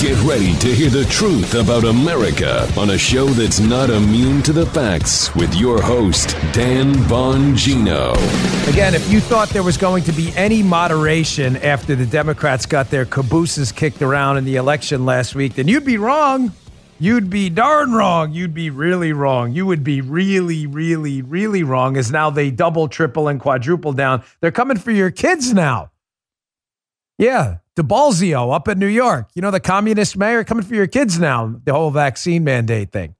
Get ready to hear the truth about America on a show that's not immune to the facts with your host, Dan Bongino. Again, if you thought there was going to be any moderation after the Democrats got their cabooses kicked around in the election last week, then you'd be wrong. You'd be darn wrong. You'd be really wrong. You would be really, really, really wrong as now they double, triple, and quadruple down. They're coming for your kids now. Yeah, de Blasio up in New York. You know, the communist mayor coming for your kids now, the whole vaccine mandate thing.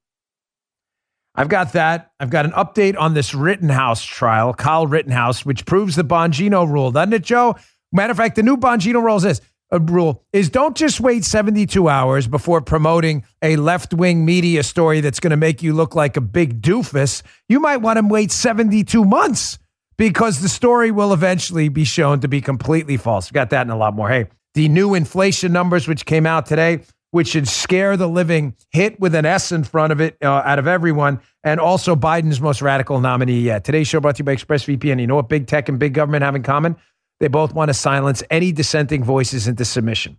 I've got that. I've got an update on this Rittenhouse trial, Kyle Rittenhouse, which proves the Bongino rule, doesn't it, Joe? Matter of fact, the new Bongino rule is this. A rule is don't just wait 72 hours before promoting a left wing media story that's going to make you look like a big doofus. You might want to wait 72 months because the story will eventually be shown to be completely false. We got that and a lot more. Hey, the new inflation numbers, which came out today, which should scare the living hit with an S in front of it uh, out of everyone, and also Biden's most radical nominee yet. Today's show brought to you by ExpressVPN. You know what big tech and big government have in common? They both want to silence any dissenting voices into submission.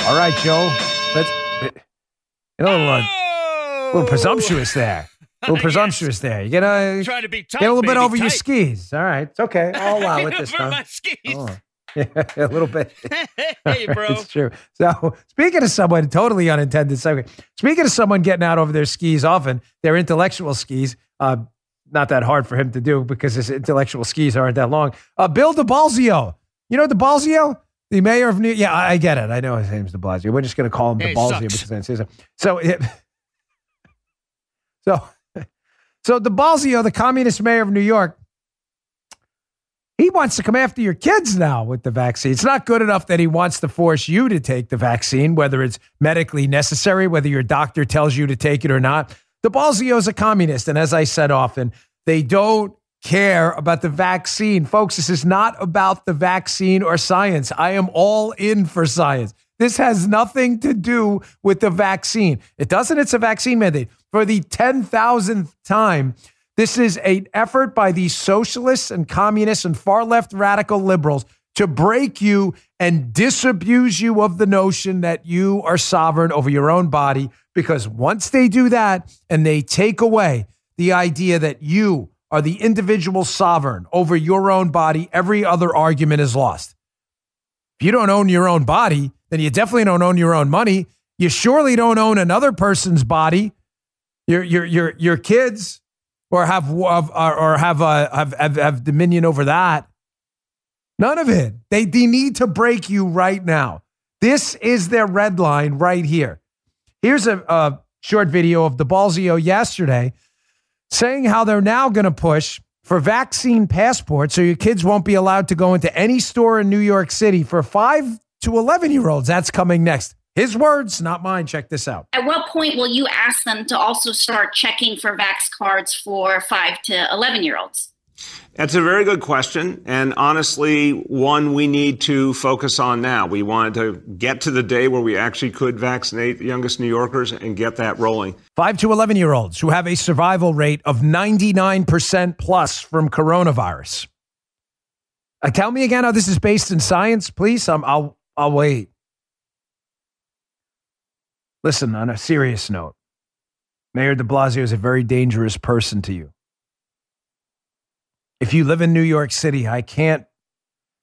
All right, Joe. Let's. You know, a little, uh, little presumptuous there. A little presumptuous there. You get a Trying to be tight, get a little bit over your skis. All right, it's okay. I'll allow it this time. skis. Oh. Yeah, a little bit. hey, bro. it's true. So, speaking of someone totally unintended segue, speaking of someone getting out over their skis, often their intellectual skis. Uh, not that hard for him to do because his intellectual skis aren't that long. Uh, Bill De Balzio. You know De Balzio, the mayor of New. Yeah, I, I get it. I know his name's De Blasio. We're just going to call him De Balzio sucks. because I say so. So, it, so, so De Balzio, the communist mayor of New York, he wants to come after your kids now with the vaccine. It's not good enough that he wants to force you to take the vaccine, whether it's medically necessary, whether your doctor tells you to take it or not. De Balzio is a communist. And as I said often, they don't care about the vaccine. Folks, this is not about the vaccine or science. I am all in for science. This has nothing to do with the vaccine. It doesn't, it's a vaccine mandate. For the 10,000th time, this is an effort by these socialists and communists and far left radical liberals to break you and disabuse you of the notion that you are sovereign over your own body. Because once they do that and they take away the idea that you are the individual sovereign over your own body, every other argument is lost. If you don't own your own body, then you definitely don't own your own money. You surely don't own another person's body. Your your your your kids, or have or, have, uh, have have have dominion over that. None of it. They they need to break you right now. This is their red line right here. Here's a, a short video of the Balzio yesterday saying how they're now going to push for vaccine passports so your kids won't be allowed to go into any store in New York City for 5 to 11 year olds. That's coming next. His words, not mine. Check this out. At what point will you ask them to also start checking for Vax cards for 5 to 11 year olds? That's a very good question, and honestly, one we need to focus on now. We wanted to get to the day where we actually could vaccinate the youngest New Yorkers and get that rolling. 5 to 11 year olds who have a survival rate of 99% plus from coronavirus. Uh, tell me again how this is based in science, please. Um, I'll, I'll wait. Listen, on a serious note, Mayor de Blasio is a very dangerous person to you. If you live in New York City, I can't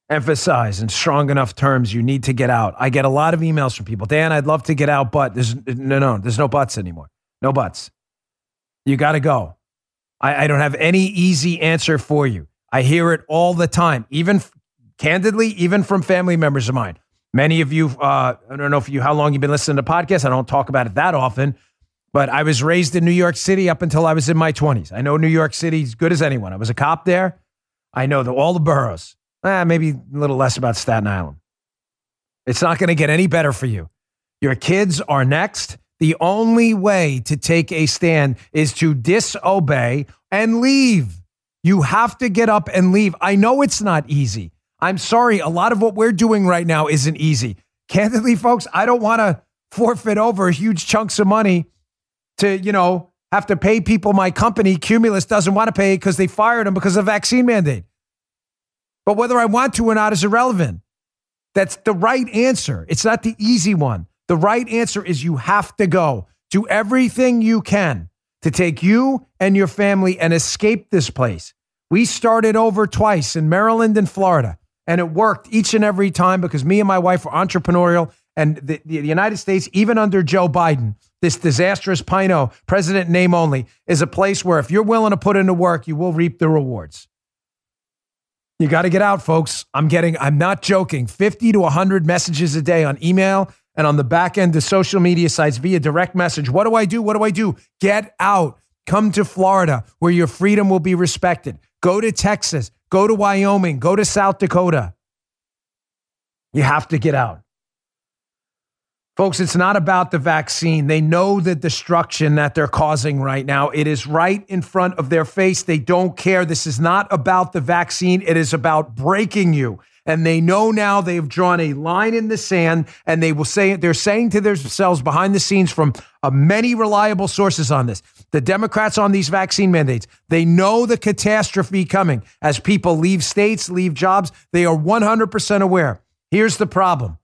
emphasize in strong enough terms you need to get out. I get a lot of emails from people. Dan, I'd love to get out, but there's no, no, there's no buts anymore. No buts. You got to go. I, I don't have any easy answer for you. I hear it all the time, even candidly, even from family members of mine. Many of you, uh, I don't know if you how long you've been listening to podcasts. I don't talk about it that often, but I was raised in New York City up until I was in my 20s. I know New York City as good as anyone. I was a cop there. I know the, all the boroughs. Eh, maybe a little less about Staten Island. It's not going to get any better for you. Your kids are next. The only way to take a stand is to disobey and leave. You have to get up and leave. I know it's not easy. I'm sorry. A lot of what we're doing right now isn't easy. Candidly, folks, I don't want to forfeit over huge chunks of money to, you know, have to pay people my company, Cumulus, doesn't want to pay because they fired them because of vaccine mandate. But whether I want to or not is irrelevant. That's the right answer. It's not the easy one. The right answer is you have to go. Do everything you can to take you and your family and escape this place. We started over twice in Maryland and Florida, and it worked each and every time because me and my wife were entrepreneurial. And the, the, the United States, even under Joe Biden, this disastrous Pino, president name only, is a place where if you're willing to put into work, you will reap the rewards. You got to get out, folks. I'm getting, I'm not joking, 50 to 100 messages a day on email and on the back end of social media sites via direct message. What do I do? What do I do? Get out. Come to Florida where your freedom will be respected. Go to Texas. Go to Wyoming. Go to South Dakota. You have to get out. Folks, it's not about the vaccine. They know the destruction that they're causing right now. It is right in front of their face. They don't care. This is not about the vaccine. It is about breaking you. And they know now they've drawn a line in the sand and they will say they're saying to themselves behind the scenes from uh, many reliable sources on this. The Democrats on these vaccine mandates, they know the catastrophe coming as people leave states, leave jobs. They are 100% aware. Here's the problem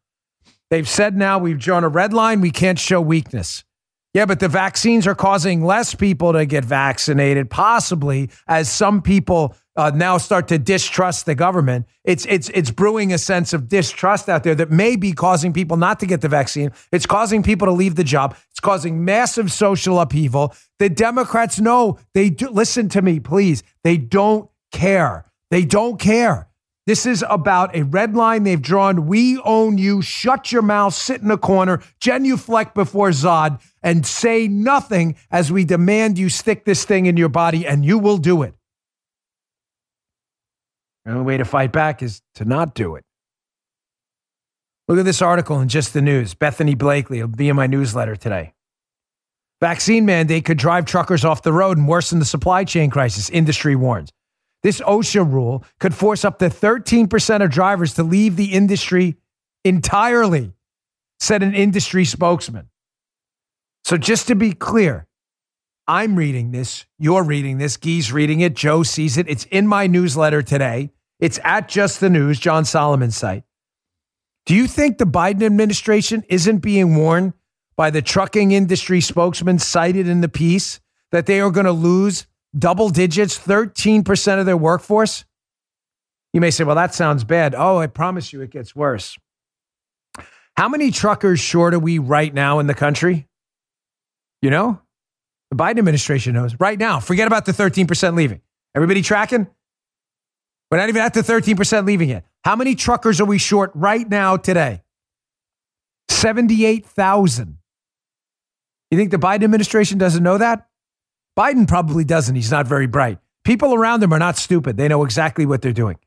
They've said now we've drawn a red line. We can't show weakness. Yeah, but the vaccines are causing less people to get vaccinated, possibly as some people uh, now start to distrust the government. It's it's it's brewing a sense of distrust out there that may be causing people not to get the vaccine. It's causing people to leave the job. It's causing massive social upheaval. The Democrats know they do. Listen to me, please. They don't care. They don't care. This is about a red line they've drawn. We own you. Shut your mouth, sit in a corner, genuflect before Zod, and say nothing as we demand you stick this thing in your body, and you will do it. The only way to fight back is to not do it. Look at this article in Just the News. Bethany Blankley will be in my newsletter today. Vaccine mandate could drive truckers off the road and worsen the supply chain crisis, industry warns. This OSHA rule could force up to 13% of drivers to leave the industry entirely, said an industry spokesman. So, just to be clear, I'm reading this. You're reading this. Guy's reading it. Joe sees it. It's in my newsletter today. It's at Just the News, John Solomon's site. Do you think the Biden administration isn't being warned by the trucking industry spokesman cited in the piece that they are going to lose double digits, 13% of their workforce. You may say, well, that sounds bad. Oh, I promise you it gets worse. How many truckers short are we right now in the country? You know, the Biden administration knows right now. Forget about the 13% leaving. Everybody tracking? We're not even at the 13% leaving yet. How many truckers are we short right now today? 78,000. You think the Biden administration doesn't know that? Biden probably doesn't. He's not very bright. People around him are not stupid. They know exactly what they're doing.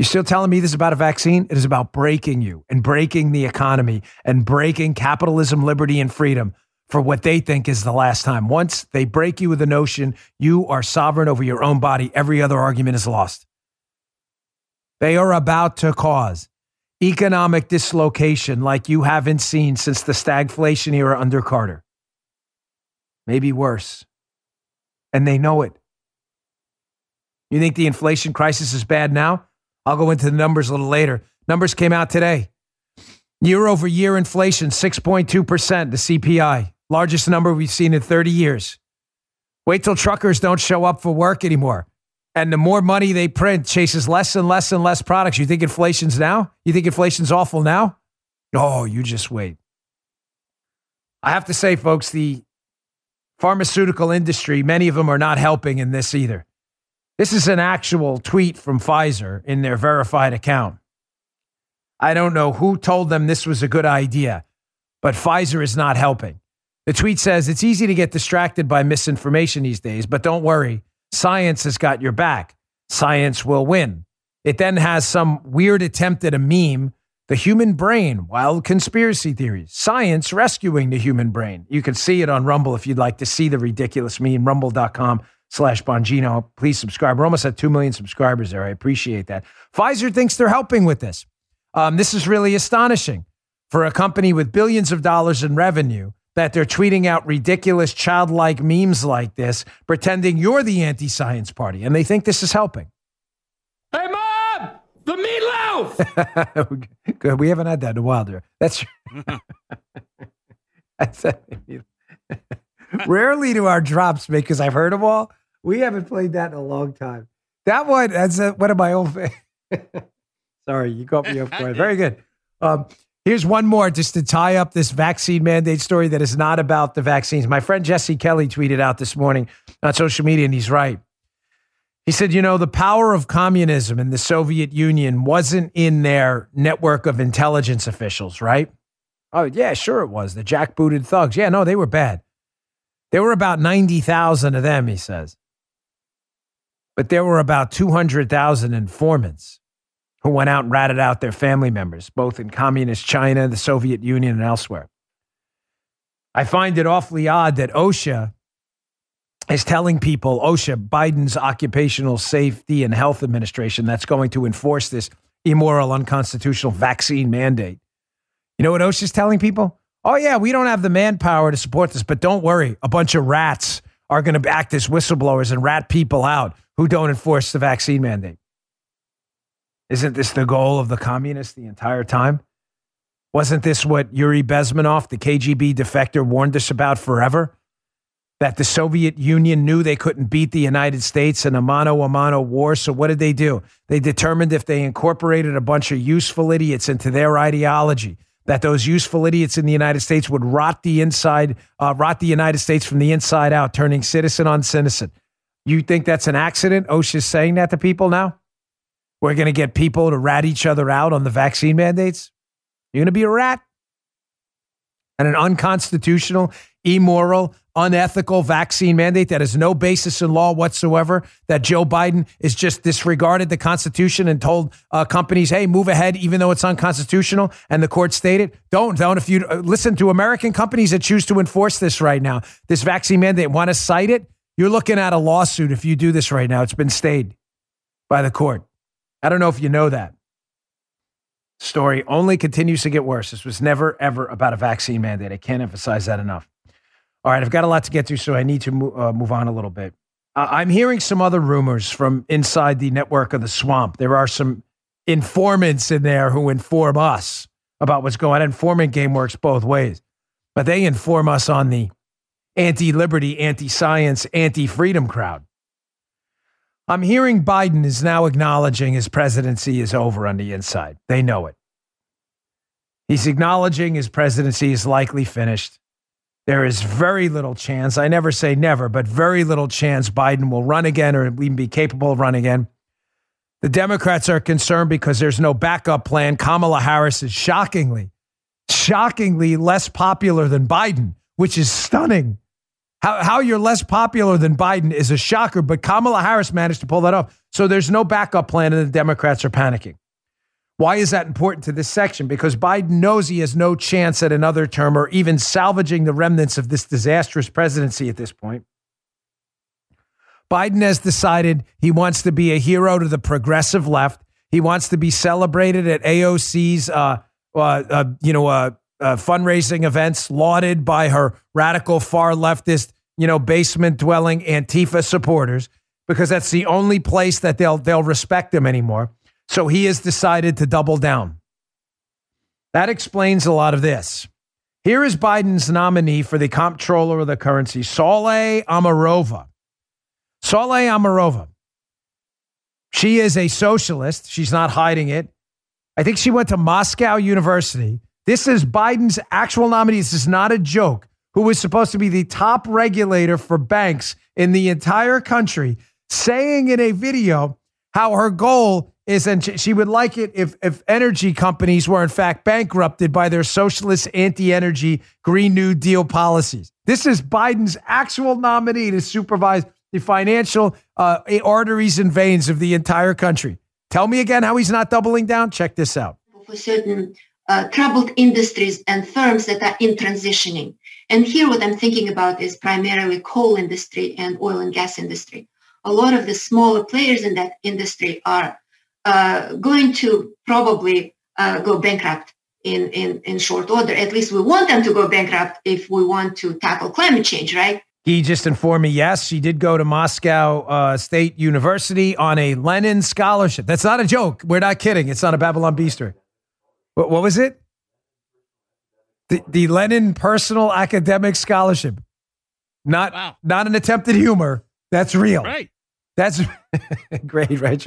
You're still telling me this is about a vaccine? It is about breaking you and breaking the economy and breaking capitalism, liberty, and freedom for what they think is the last time. Once they break you with the notion you are sovereign over your own body, every other argument is lost. They are about to cause economic dislocation like you haven't seen since the stagflation era under Carter maybe worse. And they know it. You think the inflation crisis is bad now? I'll go into the numbers a little later. Numbers came out today. Year over year inflation, 6.2%, the CPI, largest number we've seen in 30 years. Wait till truckers don't show up for work anymore. And the more money they print chases less and less and less products. You think inflation's now? You think inflation's awful now? Oh, you just wait. I have to say, folks, the pharmaceutical industry, many of them are not helping in this either. This is an actual tweet from Pfizer in their verified account. I don't know who told them this was a good idea, but Pfizer is not helping. The tweet says it's easy to get distracted by misinformation these days, but don't worry. Science has got your back. Science will win. It then has some weird attempt at a meme The Human Brain, Wild Conspiracy Theories, Science Rescuing the Human Brain. You can see it on Rumble if you'd like to see the ridiculous meme, rumble.com slash Bongino. Please subscribe. We're almost at 2 million subscribers there. I appreciate that. Pfizer thinks they're helping with this. Um, this is really astonishing for a company with billions of dollars in revenue that they're tweeting out ridiculous childlike memes like this, pretending you're the anti science party. And they think this is helping. Hey, Mom! The meatloaf! Good. We haven't had that in a while, there. That's, that's rarely do our drops make because I've heard them all. We haven't played that in a long time. That one, that's a, one of my old. Sorry, you caught me off guard. Very good. Um, here's one more just to tie up this vaccine mandate story that is not about the vaccines. My friend Jesse Kelly tweeted out this morning on social media, and he's right. He said, you know, the power of communism in the Soviet Union wasn't in their network of intelligence officials, right? Oh, yeah, sure it was. The jackbooted thugs. Yeah, no, they were bad. There were about 90,000 of them, he says. But there were about 200,000 informants who went out and ratted out their family members, both in communist China, the Soviet Union, and elsewhere. I find it awfully odd that OSHA is telling people, OSHA, Biden's Occupational Safety and Health Administration, that's going to enforce this immoral, unconstitutional vaccine mandate. You know what OSHA's telling people? Oh, yeah, we don't have the manpower to support this, but don't worry. A bunch of rats are going to act as whistleblowers and rat people out who don't enforce the vaccine mandate. Isn't this the goal of the communists the entire time? Wasn't this what Yuri Bezmenov, the KGB defector, warned us about forever? That the Soviet Union knew they couldn't beat the United States in a mano a mano war. So, what did they do? They determined if they incorporated a bunch of useful idiots into their ideology, that those useful idiots in the United States would rot the inside, uh, rot the United States from the inside out, turning citizen on citizen. You think that's an accident? OSHA's saying that to people now? We're going to get people to rat each other out on the vaccine mandates? You're going to be a rat? And an unconstitutional, immoral, unethical vaccine mandate that has no basis in law whatsoever, that Joe Biden is just disregarded the Constitution and told uh, companies, hey, move ahead, even though it's unconstitutional. And the court stated, don't, don't. If you uh, listen to American companies that choose to enforce this right now, this vaccine mandate, want to cite it, you're looking at a lawsuit if you do this right now. It's been stayed by the court. I don't know if you know that. Story only continues to get worse. This was never, ever about a vaccine mandate. I can't emphasize that enough. All right, I've got a lot to get to, so I need to move, uh, move on a little bit. Uh, I'm hearing some other rumors from inside the network of the swamp. There are some informants in there who inform us about what's going on. Informant game works both ways, but they inform us on the anti liberty, anti science, anti freedom crowd. I'm hearing Biden is now acknowledging his presidency is over on the inside. They know it. He's acknowledging his presidency is likely finished. There is very little chance, I never say never, but very little chance Biden will run again or even be capable of running again. The Democrats are concerned because there's no backup plan. Kamala Harris is shockingly, shockingly less popular than Biden, which is stunning. How, how you're less popular than Biden is a shocker, but Kamala Harris managed to pull that off. So there's no backup plan, and the Democrats are panicking. Why is that important to this section? Because Biden knows he has no chance at another term or even salvaging the remnants of this disastrous presidency at this point. Biden has decided he wants to be a hero to the progressive left. He wants to be celebrated at AOC's, uh, uh, uh, you know, uh, uh, fundraising events, lauded by her radical far leftist you know, basement dwelling Antifa supporters because that's the only place that they'll they'll respect him anymore. So he has decided to double down. That explains a lot of this. Here is Biden's nominee for the comptroller of the currency, Saule Omarova. Saule Omarova. She is a socialist. She's not hiding it. I think she went to Moscow University. This is Biden's actual nominee. This is not a joke who was supposed to be the top regulator for banks in the entire country, saying in a video how her goal is, and she would like it if, if energy companies were in fact bankrupted by their socialist anti energy Green New Deal policies. This is Biden's actual nominee to supervise the financial uh, arteries and veins of the entire country. Tell me again how he's not doubling down. Check this out for certain uh, troubled industries and firms that are in transitioning. And here what I'm thinking about is primarily coal industry and oil and gas industry. A lot of the smaller players in that industry are going to probably uh, go bankrupt in, in, in short order. At least we want them to go bankrupt if we want to tackle climate change, right? He just informed me, yes, she did go to Moscow uh, State University on a Lenin scholarship. That's not a joke. We're not kidding. It's not a Babylon Bee story. What, what was it? The, the Lenin Personal Academic Scholarship. Not, Wow. not an attempted humor. That's real. Right. That's great, right?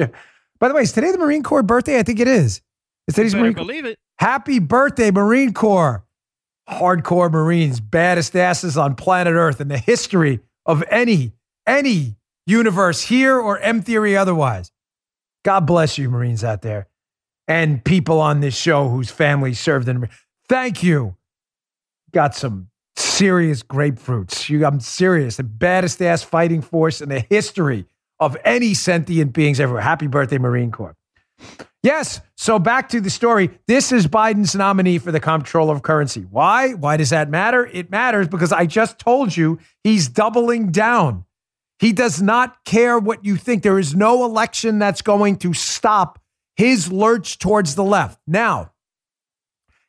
By the way, is today the Marine Corps birthday? I think it is. Is today's Marine Corps? believe it. Happy birthday, Marine Corps. Hardcore Marines, baddest asses on planet Earth in the history of any, any universe here or M theory otherwise. God bless you, Marines out there. And people on this show whose families served in the Thank you. Got some serious grapefruits. You, I'm serious. The baddest ass fighting force in the history of any sentient beings ever. Happy birthday, Marine Corps. Yes. So back to the story. This is Biden's nominee for the comptroller of currency. Why? Why does that matter? It matters because I just told you he's doubling down. He does not care what you think. There is no election that's going to stop his lurch towards the left. Now,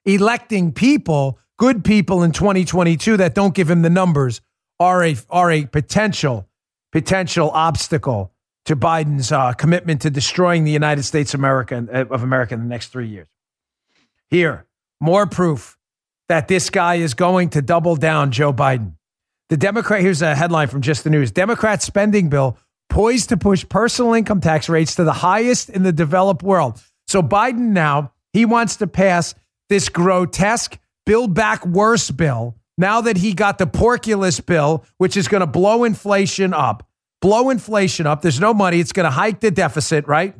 electing people, good people in 2022 that don't give him the numbers are a are a potential potential obstacle to Biden's uh, commitment to destroying the United States America uh, of America in the next three years. Here, more proof that this guy is going to double down Joe Biden. The Democrat, here's a headline from Just the News Democrat spending bill poised to push personal income tax rates to the highest in the developed world. So Biden now, he wants to pass this grotesque Build Back Worse bill now that he got the porkulus bill, which is going to blow inflation up blow inflation up. There's no money. It's going to hike the deficit, right?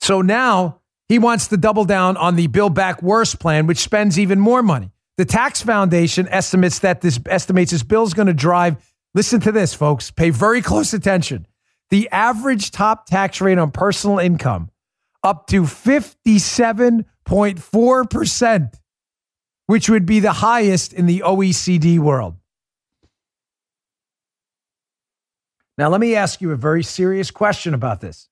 So now he wants to double down on the Build Back Worse plan, which spends even more money. The Tax Foundation estimates that this estimates this bill is going to drive. Listen to this, folks. Pay very close attention. The average top tax rate on personal income up to 57.4%, which would be the highest in the OECD world. Now, let me ask you a very serious question about this.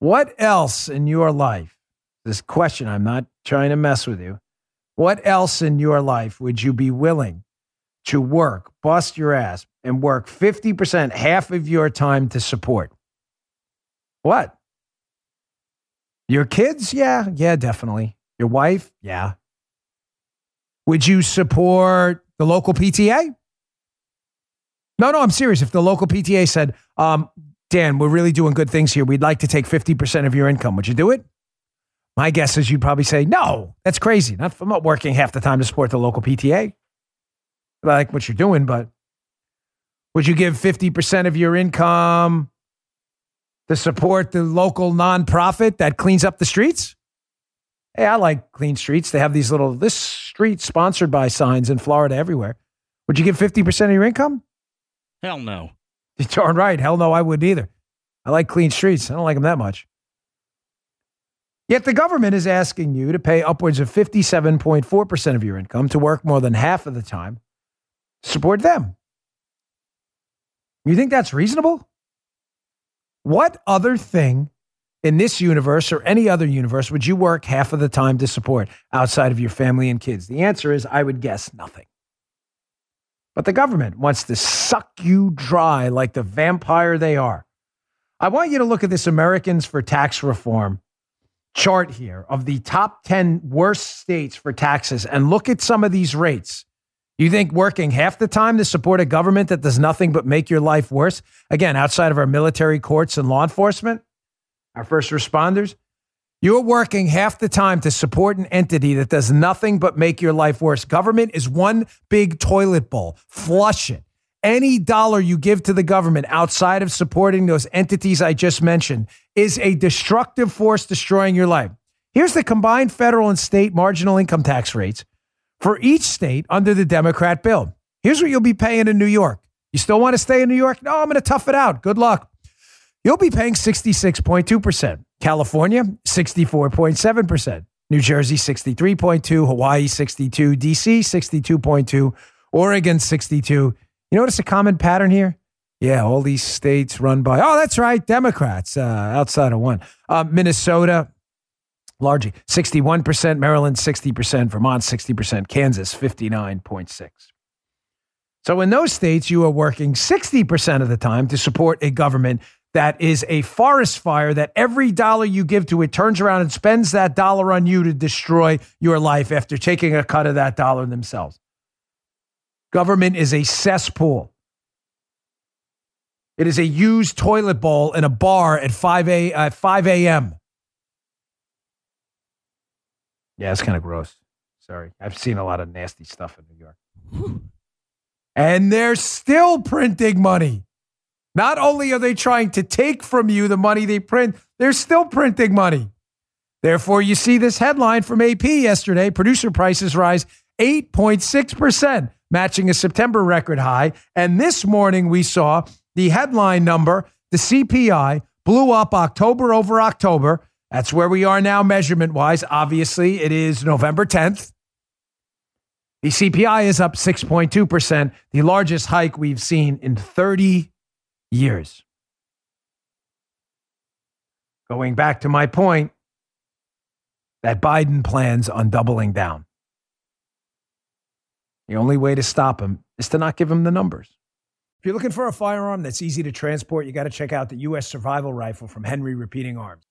What else in your life, this question, I'm not trying to mess with you. What else in your life would you be willing to work, bust your ass, and work 50%, half of your time to support? What? Your kids? Yeah, yeah, definitely. Your wife? Yeah. Would you support the local PTA? No, no, I'm serious. If the local PTA said, um, Dan, we're really doing good things here. We'd like to take 50% of your income. Would you do it? My guess is you'd probably say, no, that's crazy. Not, I'm not working half the time to support the local PTA. I like what you're doing, but would you give 50% of your income to support the local nonprofit that cleans up the streets? Hey, I like clean streets. They have these little, this street sponsored by signs in Florida everywhere. Would you give 50% of your income? Hell no. You're darn right. Hell no, I wouldn't either. I like clean streets. I don't like them that much. Yet the government is asking you to pay upwards of 57.4% of your income to work more than half of the time to support them. You think that's reasonable? What other thing in this universe or any other universe would you work half of the time to support outside of your family and kids? The answer is I would guess nothing. But the government wants to suck you dry like the vampire they are. I want you to look at this Americans for Tax Reform chart here of the top 10 worst states for taxes and look at some of these rates. You think working half the time to support a government that does nothing but make your life worse? Again, outside of our military courts and law enforcement, our first responders, you're working half the time to support an entity that does nothing but make your life worse. Government is one big toilet bowl. Flush it. Any dollar you give to the government outside of supporting those entities I just mentioned is a destructive force destroying your life. Here's the combined federal and state marginal income tax rates for each state under the Democrat bill. Here's what you'll be paying in New York. You still want to stay in New York? No, I'm going to tough it out. Good luck. You'll be paying 66.2%. California, 64.7%. New Jersey, 63.2. Hawaii, 62. DC, 62.2. Oregon, 62. You notice a common pattern here? Yeah, all these states run by, oh, that's right, Democrats uh, outside of one. Uh, Minnesota, largely 61%, Maryland 60%, Vermont 60%, Kansas 59.6. So in those states, you are working 60% of the time to support a government that is a forest fire that every dollar you give to it turns around and spends that dollar on you to destroy your life after taking a cut of that dollar themselves. Government is a cesspool. It is a used toilet bowl in a bar at 5 a, uh, 5 a.m. Yeah, it's kind of gross. Sorry. I've seen a lot of nasty stuff in New York. and they're still printing money. Not only are they trying to take from you the money they print, they're still printing money. Therefore, you see this headline from AP yesterday producer prices rise 8.6%, matching a September record high. And this morning, we saw the headline number, the CPI, blew up October over October. That's where we are now, measurement wise. Obviously, it is November 10th. The CPI is up 6.2%, the largest hike we've seen in 30 years. Going back to my point that Biden plans on doubling down. The only way to stop him is to not give him the numbers. If you're looking for a firearm that's easy to transport, you got to check out the U.S. Survival Rifle from Henry Repeating Arms.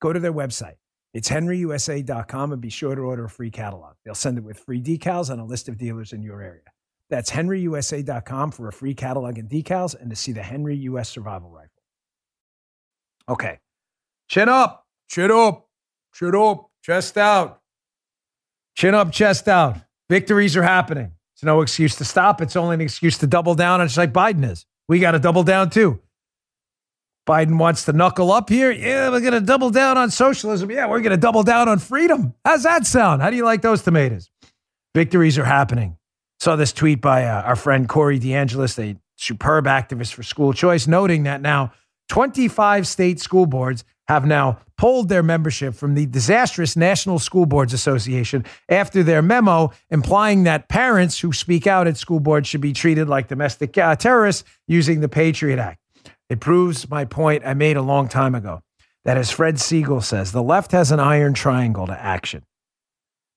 Go to their website. It's henryusa.com and be sure to order a free catalog. They'll send it with free decals and a list of dealers in your area. That's henryusa.com for a free catalog and decals and to see the Henry US Survival Rifle. Okay. Chin up, chin up, chin up, chest out. Chin up, chest out. Victories are happening. It's no excuse to stop. It's only an excuse to double down, just like Biden is. We got to double down too. Biden wants to knuckle up here. Yeah, we're going to double down on socialism. Yeah, we're going to double down on freedom. How's that sound? How do you like those tomatoes? Victories are happening. Saw this tweet by uh, our friend Corey DeAngelis, a superb activist for school choice, noting that now 25 state school boards have now pulled their membership from the disastrous National School Boards Association after their memo implying that parents who speak out at school boards should be treated like domestic uh, terrorists using the Patriot Act. It proves my point I made a long time ago that, as Fred Siegel says, the left has an iron triangle to action.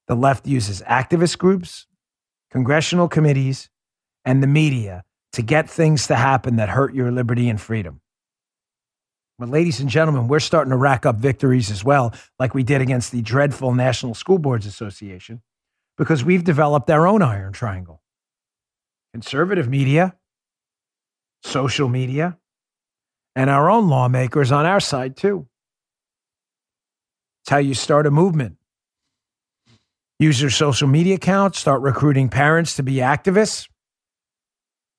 The left uses activist groups, congressional committees, and the media to get things to happen that hurt your liberty and freedom. But, ladies and gentlemen, we're starting to rack up victories as well, like we did against the dreadful National School Boards Association, because we've developed our own iron triangle conservative media, social media, and our own lawmakers on our side, too. It's how you start a movement. Use your social media accounts, start recruiting parents to be activists.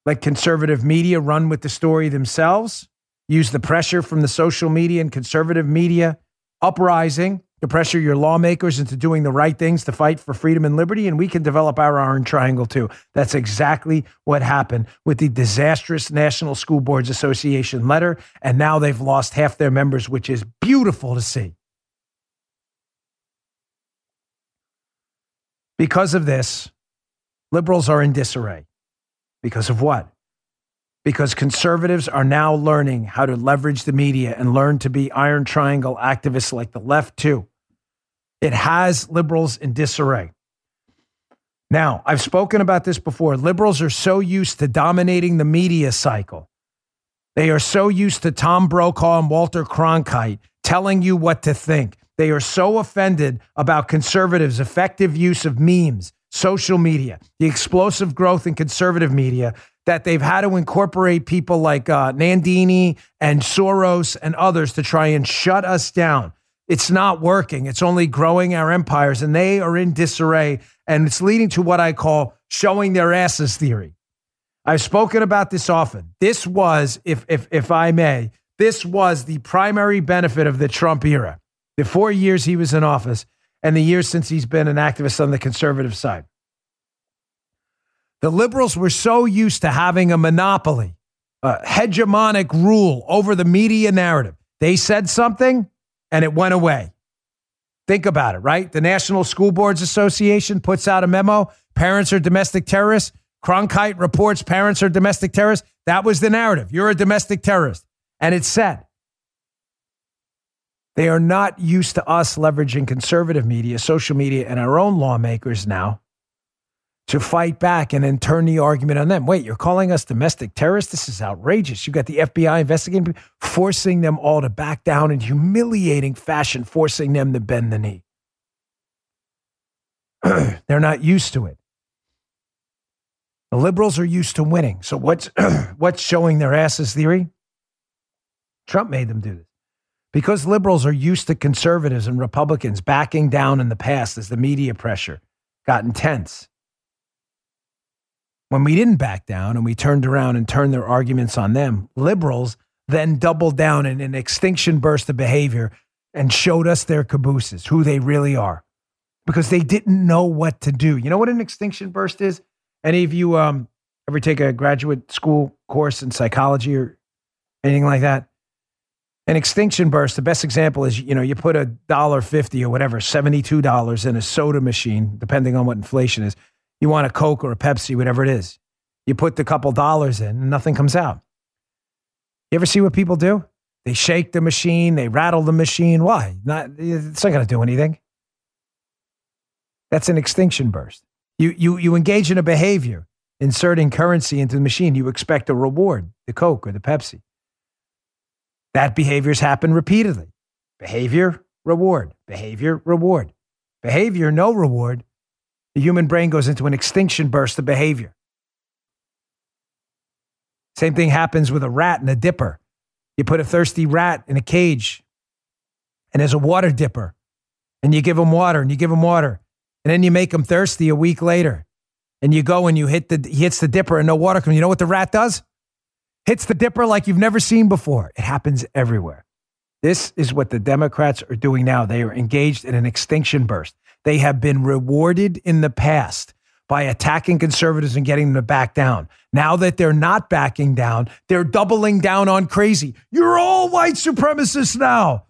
Let conservative media run with the story themselves. Use the pressure from the social media and conservative media uprising to pressure your lawmakers into doing the right things to fight for freedom and liberty. And we can develop our iron triangle too. That's exactly what happened with the disastrous National School Boards Association letter. And now they've lost half their members, which is beautiful to see. Because of this, liberals are in disarray. Because of what? Because conservatives are now learning how to leverage the media and learn to be iron triangle activists like the left, too. It has liberals in disarray. Now, I've spoken about this before. Liberals are so used to dominating the media cycle. They are so used to Tom Brokaw and Walter Cronkite telling you what to think. They are so offended about conservatives' effective use of memes, social media, the explosive growth in conservative media that they've had to incorporate people like uh, Nandini and Soros and others to try and shut us down. It's not working. It's only growing our empires, and they are in disarray. And it's leading to what I call showing their asses theory. I've spoken about this often. This was, if, if, if I may, this was the primary benefit of the Trump era. The four years he was in office and the years since he's been an activist on the conservative side. The liberals were so used to having a monopoly, a hegemonic rule over the media narrative. They said something and it went away. Think about it, right? The National School Boards Association puts out a memo parents are domestic terrorists. Cronkite reports parents are domestic terrorists. That was the narrative. You're a domestic terrorist. And it's said. They are not used to us leveraging conservative media, social media, and our own lawmakers now to fight back and then turn the argument on them. Wait, you're calling us domestic terrorists? This is outrageous. You got the FBI investigating, forcing them all to back down in humiliating fashion, forcing them to bend the knee. They're not used to it. The liberals are used to winning. So what's what's showing their asses theory? Trump made them do this. Because liberals are used to conservatives and Republicans backing down in the past as the media pressure got intense when we didn't back down and we turned around and turned their arguments on them, liberals then doubled down in an extinction burst of behavior and showed us their cabooses, who they really are, because they didn't know what to do. You know what an extinction burst is? Any of you um, ever take a graduate school course in psychology or anything like that? An extinction burst, the best example is, you know, you put a dollar fifty or whatever, $72 in a soda machine, depending on what inflation is you want a Coke or a Pepsi, whatever it is. You put the couple dollars in and nothing comes out. You ever see what people do? They shake the machine, they rattle the machine. Why? Not, it's not going to do anything. That's an extinction burst. You, you, you engage in a behavior, inserting currency into the machine. You expect a reward, the Coke or the Pepsi. That behaviors happen repeatedly. Behavior, reward. Behavior, reward. Behavior, no reward the human brain goes into an extinction burst of behavior. Same thing happens with a rat and a dipper. You put a thirsty rat in a cage, and there's a water dipper, and you give him water, and you give him water, and then you make him thirsty a week later, and you go and you hit the he hits the dipper, and no water comes. You know what the rat does? Hits the dipper like you've never seen before. It happens everywhere. This is what the Democrats are doing now. They are engaged in an extinction burst. They have been rewarded in the past by attacking conservatives and getting them to back down. Now that they're not backing down, they're doubling down on crazy. You're all white supremacists now.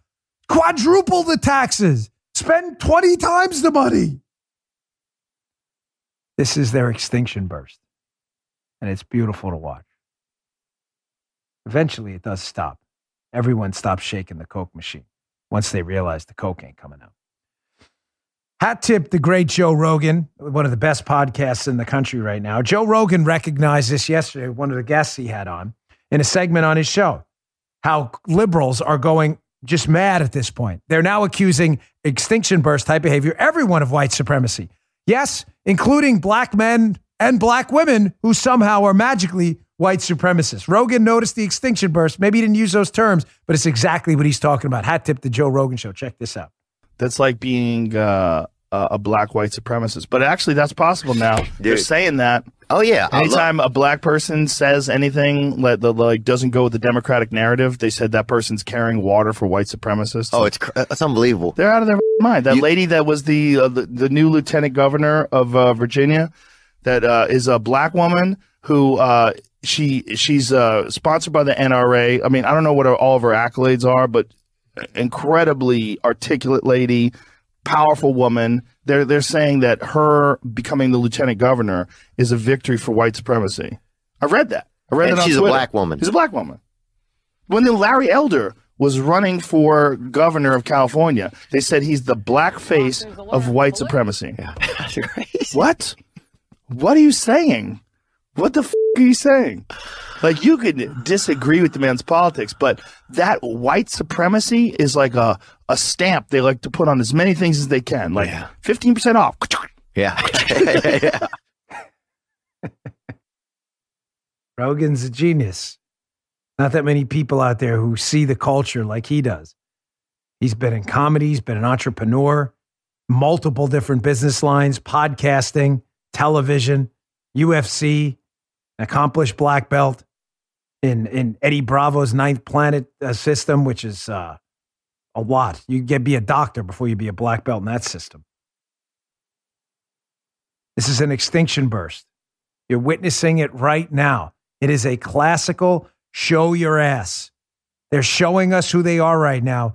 Quadruple the taxes, spend 20 times the money. This is their extinction burst. And it's beautiful to watch. Eventually, it does stop. Everyone stops shaking the Coke machine once they realize the Coke ain't coming out. Hat tip the great Joe Rogan, one of the best podcasts in the country right now. Joe Rogan recognized this yesterday, one of the guests he had on in a segment on his show, how liberals are going just mad at this point. They're now accusing extinction burst type behavior everyone of white supremacy. Yes, including black men and black women who somehow are magically white supremacists. Rogan noticed the extinction burst. Maybe he didn't use those terms, but it's exactly what he's talking about. Hat tip the Joe Rogan show. Check this out. That's like being uh, a black white supremacist. But actually, that's possible now. Dude. They're saying that. Oh yeah. Anytime a black person says anything that like doesn't go with the Democratic narrative, they said that person's carrying water for white supremacists. Oh, it's it's unbelievable. They're out of their mind. That you, lady that was the, uh, the, the new lieutenant governor of uh, Virginia, that uh, is a black woman who uh, she she's uh, sponsored by the NRA. I mean, I don't know what her, all of her accolades are, but incredibly articulate lady, powerful woman. They're they're saying that her becoming the lieutenant governor is a victory for white supremacy. I read that. I read and that. she's a black woman. She's a black woman. When the Larry Elder was running for governor of California, they said he's the black face of white supremacy. Yeah. what? What are you saying? What the f- are you saying? Like you could disagree with the man's politics, but that white supremacy is like a, a stamp they like to put on as many things as they can. Like fifteen percent off. Yeah. Rogan's a genius. Not that many people out there who see the culture like he does. He's been in comedy, he's been an entrepreneur, multiple different business lines, podcasting, television, UFC, accomplished black belt in, in Eddie Bravo's ninth planet uh, system, which is uh, a lot. You get be a doctor before you be a black belt in that system. This is an extinction burst. You're witnessing it right now. It is a classical show your ass. They're showing us who they are right now,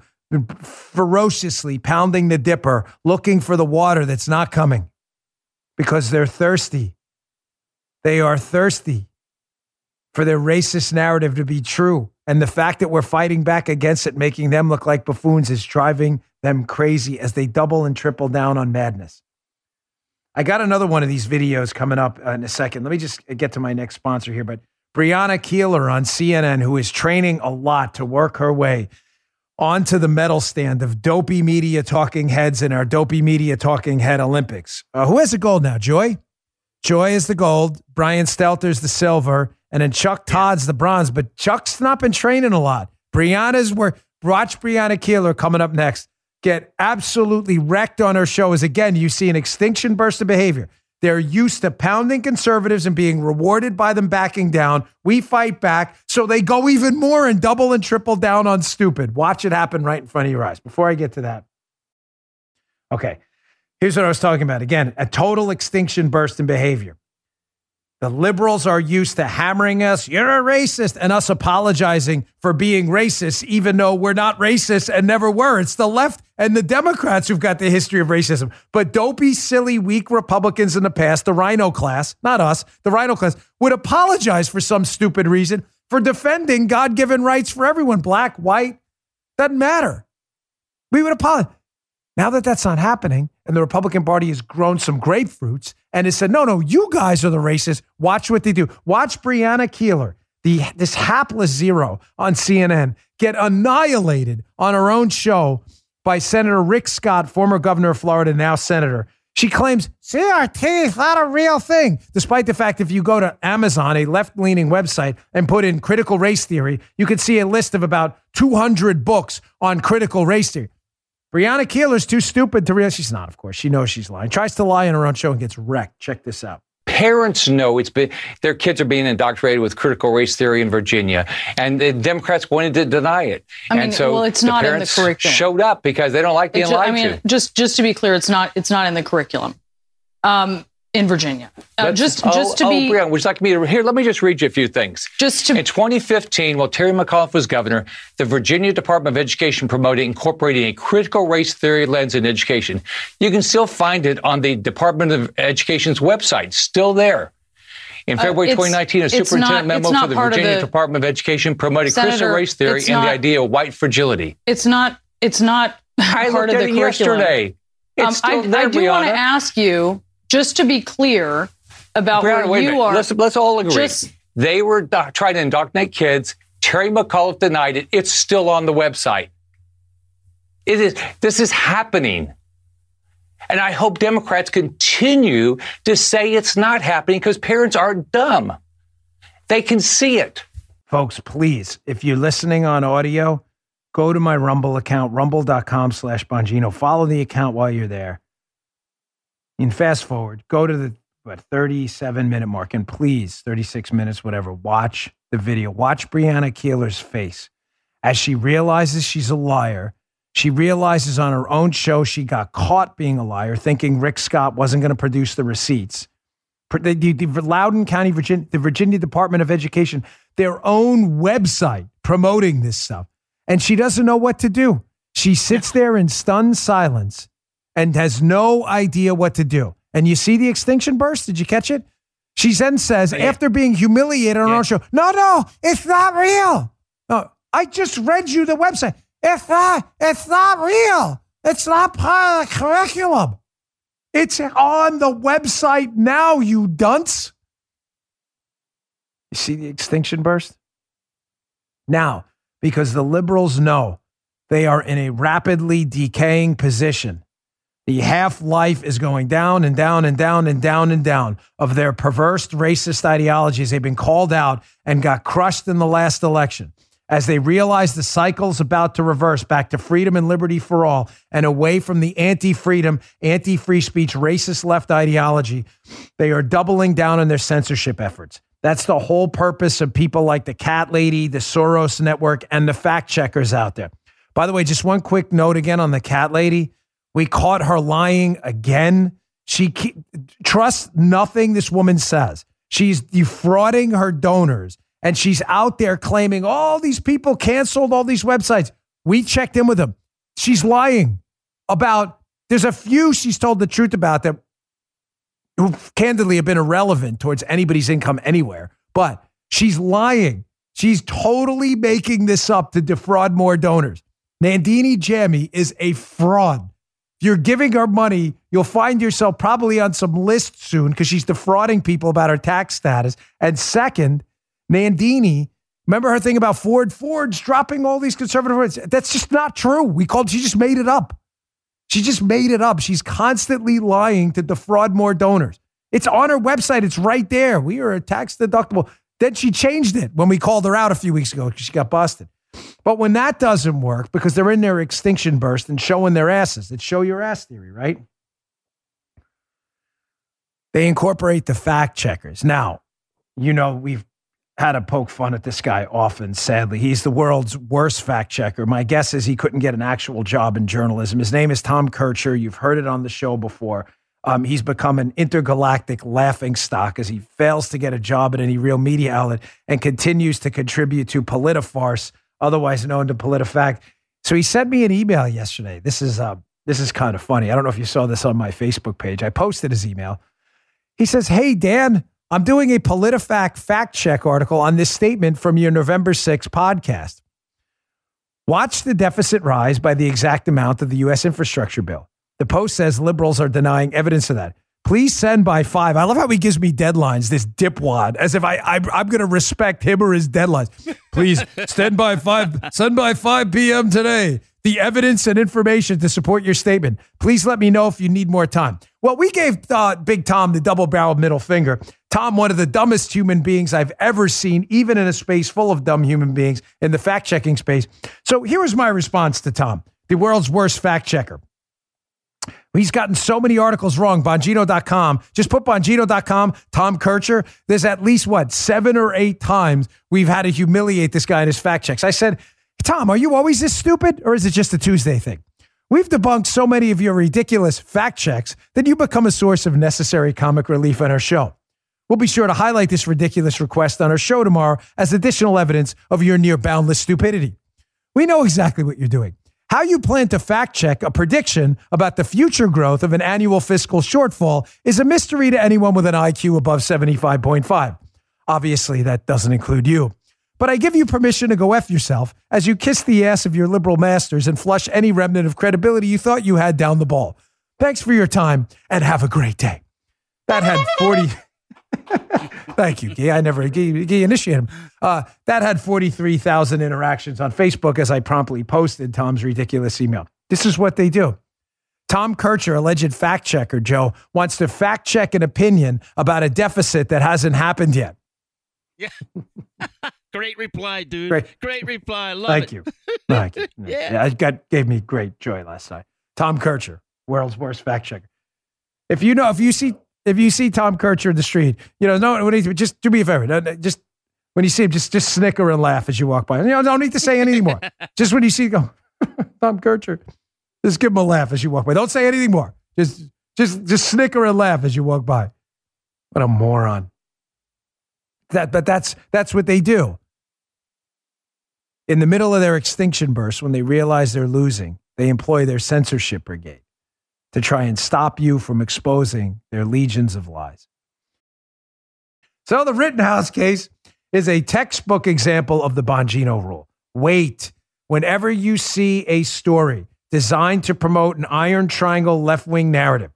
ferociously pounding the dipper, looking for the water that's not coming because they're thirsty. They are thirsty for their racist narrative to be true. And the fact that we're fighting back against it, making them look like buffoons, is driving them crazy as they double and triple down on madness. I got another one of these videos coming up in a second. Let me just get to my next sponsor here. But Brianna Keilar on CNN, who is training a lot to work her way onto the medal stand of dopey media talking heads in our dopey media talking head Olympics. Uh, who has the gold now? Joy? Joy is the gold. Brian Stelter's the silver. And then Chuck Todd's the bronze. But Chuck's not been training a lot. Brianna's where watch Brianna Keilar coming up next get absolutely wrecked on her show is again, you see an extinction burst of behavior. They're used to pounding conservatives and being rewarded by them backing down. We fight back. So they go even more and double and triple down on stupid. Watch it happen right in front of your eyes. Before I get to that, okay, here's what I was talking about. Again, a total extinction burst in behavior. The liberals are used to hammering us, you're a racist, and us apologizing for being racist, even though we're not racist and never were. It's the left and the Democrats who've got the history of racism. But dopey, silly, weak Republicans in the past, the RINO class, not us, the RINO class, would apologize for some stupid reason for defending God given rights for everyone, black, white, doesn't matter. We would apologize. Now that that's not happening, and the Republican Party has grown some grapefruits and has said, no, no, you guys are the racists. Watch what they do. Watch Brianna Keilar, the, this hapless zero on CNN, get annihilated on her own show by Senator Rick Scott, former governor of Florida, now senator. She claims CRT is not a real thing, despite the fact if you go to Amazon, a left leaning website, and put in critical race theory, you can see a list of about 200 books on critical race theory. Brianna Keilar's too stupid to realize she's not, of course. She knows she's lying. Tries to lie in her own show and gets wrecked. Check this out. Parents know it's been their kids are being indoctrinated with critical race theory in Virginia, and the Democrats wanted to deny it. I mean, and so well, it's the not in the parents curriculum. Showed up because they don't like being It's ju- lied I mean, to. just just to be clear, it's not it's not in the curriculum um, in Virginia. Uh, just oh, just to oh, be Brianna, would you like me to here? Let me just read you a few things. Just to in 2015, while Terry McAuliffe was governor, the Virginia Department of Education promoted incorporating a critical race theory lens in education. You can still find it on the Department of Education's website, still there. In Uh, February it's- 2019, a superintendent not- memo not for the Virginia the- Department of Education promoted critical race theory and the idea of white fragility. it's not it's not I part looked of at the it curriculum. yesterday. It's Um, still I, there, I do want to ask you just to be clear about Brianna, where you are. Let's, let's all agree. Just they were do- trying to indoctrinate kids. Terry McAuliffe denied it. It's still on the website. It is. This is happening. And I hope Democrats continue to say it's not happening because parents aren't dumb. They can see it. Folks, please, if you're listening on audio, go to my Rumble account, rumble.com slash Bongino. Follow the account while you're there. And fast forward, go to the what 37 minute mark, and please, 36 minutes, whatever, watch the video. Watch Brianna Keilar's face as she realizes she's a liar. She realizes on her own show she got caught being a liar, thinking Rick Scott wasn't going to produce the receipts. The, the, the Loudoun County, Virginia, the Virginia Department of Education, their own website promoting this stuff. And she doesn't know what to do. She sits there in stunned silence and has no idea what to do. And you see the extinction burst? Did you catch it? She then says, after being humiliated on her own show, no, no, it's not real. No, I just read you the website. It's not, it's not real. It's not part of the curriculum. It's on the website now, you dunce. You see the extinction burst? Now, because the liberals know they are in a rapidly decaying position. The half life is going down and down and down and down and down of their perverse racist ideologies. They've been called out and got crushed in the last election. as they realize the cycle's about to reverse back to freedom and liberty for all and away from the anti freedom, anti free speech, racist left ideology. They are doubling down on their censorship efforts. That's the whole purpose of people like the Cat Lady, the Soros Network, and the fact checkers out there. By the way, just one quick note again on the Cat Lady. We caught her lying again. She trusts nothing this woman says. She's defrauding her donors and she's out there claiming all these people canceled all these websites. We checked in with them. She's lying about, there's a few she's told the truth about that who candidly have been irrelevant towards anybody's income anywhere, but she's lying. She's totally making this up to defraud more donors. Nandini Jammi is a fraud. You're giving her money, you'll find yourself probably on some list soon because she's defrauding people about her tax status. And second, Nandini, remember her thing about Ford? Ford's dropping all these conservative words. That's just not true. We called, she just made it up. She just made it up. She's constantly lying to defraud more donors. It's on her website. It's right there. We are a tax deductible. Then she changed it when we called her out a few weeks ago because she got busted. But when that doesn't work because they're in their extinction burst and showing their asses, it's show your ass theory, right? They incorporate the fact checkers. Now, you know, we've had to poke fun at this guy often, sadly. He's the world's worst fact checker. My guess is he couldn't get an actual job in journalism. His name is Tom Kertscher. You've heard it on the show before. Um, he's become an intergalactic laughing stock as he fails to get a job at any real media outlet and continues to contribute to Politifarce, otherwise known to PolitiFact. So he sent me an email yesterday. This is uh, this is kind of funny. I don't know if you saw this on my Facebook page. I posted his email. He says, "Hey Dan, I'm doing a PolitiFact fact check article on this statement from your November 6 podcast. Watch the deficit rise by the exact amount of the U.S. infrastructure bill. The Post says liberals are denying evidence of that. Please send by five. I love how he gives me deadlines, this dipwad, as if I, I I'm going to respect him or his deadlines. Please send by five. Send by five p.m. today. The evidence and information to support your statement. Please let me know if you need more time. Well, we gave uh, Big Tom the double barrel middle finger. Tom, one of the dumbest human beings I've ever seen, even in a space full of dumb human beings in the fact checking space. So here was my response to Tom, the world's worst fact checker. He's gotten so many articles wrong. Bongino.com. Just put Bongino.com, Tom Kertscher. There's at least what, seven or eight times we've had to humiliate this guy in his fact checks. I said, Tom, are you always this stupid or is it just a Tuesday thing? We've debunked so many of your ridiculous fact checks that you become a source of necessary comic relief on our show. We'll be sure to highlight this ridiculous request on our show tomorrow as additional evidence of your near boundless stupidity. We know exactly what you're doing. How you plan to fact check a prediction about the future growth of an annual fiscal shortfall is a mystery to anyone with an IQ above 75.5. Obviously, that doesn't include you. But I give you permission to go F yourself as you kiss the ass of your liberal masters and flush any remnant of credibility you thought you had down the ball. Thanks for your time and have a great day. That had 40. Thank you, Guy. I never Guy, Guy initiated him. Uh, that had 43,000 interactions on Facebook as I promptly posted Tom's ridiculous email. This is what they do. Tom Kertscher, alleged fact checker, Joe, wants to fact check an opinion about a deficit that hasn't happened yet. Yeah. great reply, dude. Great, great reply. Love Thank it. you. Thank you. Yeah. yeah, it got gave me great joy last night. Tom Kertscher, world's worst fact checker. If you know, if you see, if you see Tom Kertscher in the street, you know, no, just do me a favor, just when you see him, just just snicker and laugh as you walk by. You know, don't need to say anything more. just when you see, go, Tom Kertscher, just give him a laugh as you walk by. Don't say anything more. Just just just snicker and laugh as you walk by. What a moron. That, but that's that's what they do. In the middle of their extinction burst, when they realize they're losing, they employ their censorship brigade to try and stop you from exposing their legions of lies. So the Rittenhouse case is a textbook example of the Bongino rule. Wait. Whenever you see a story designed to promote an iron triangle left wing narrative,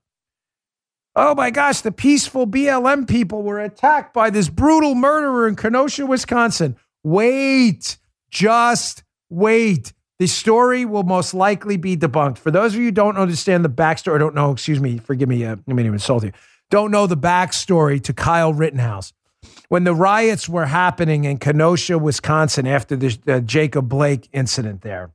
oh my gosh, the peaceful BLM people were attacked by this brutal murderer in Kenosha, Wisconsin. Wait, just wait. The story will most likely be debunked. For those of you who don't understand the backstory, don't know, excuse me, forgive me, uh, I mean, to insult you, don't know the backstory to Kyle Rittenhouse. when the riots were happening in Kenosha, Wisconsin, after the uh, Jacob Blake incident there.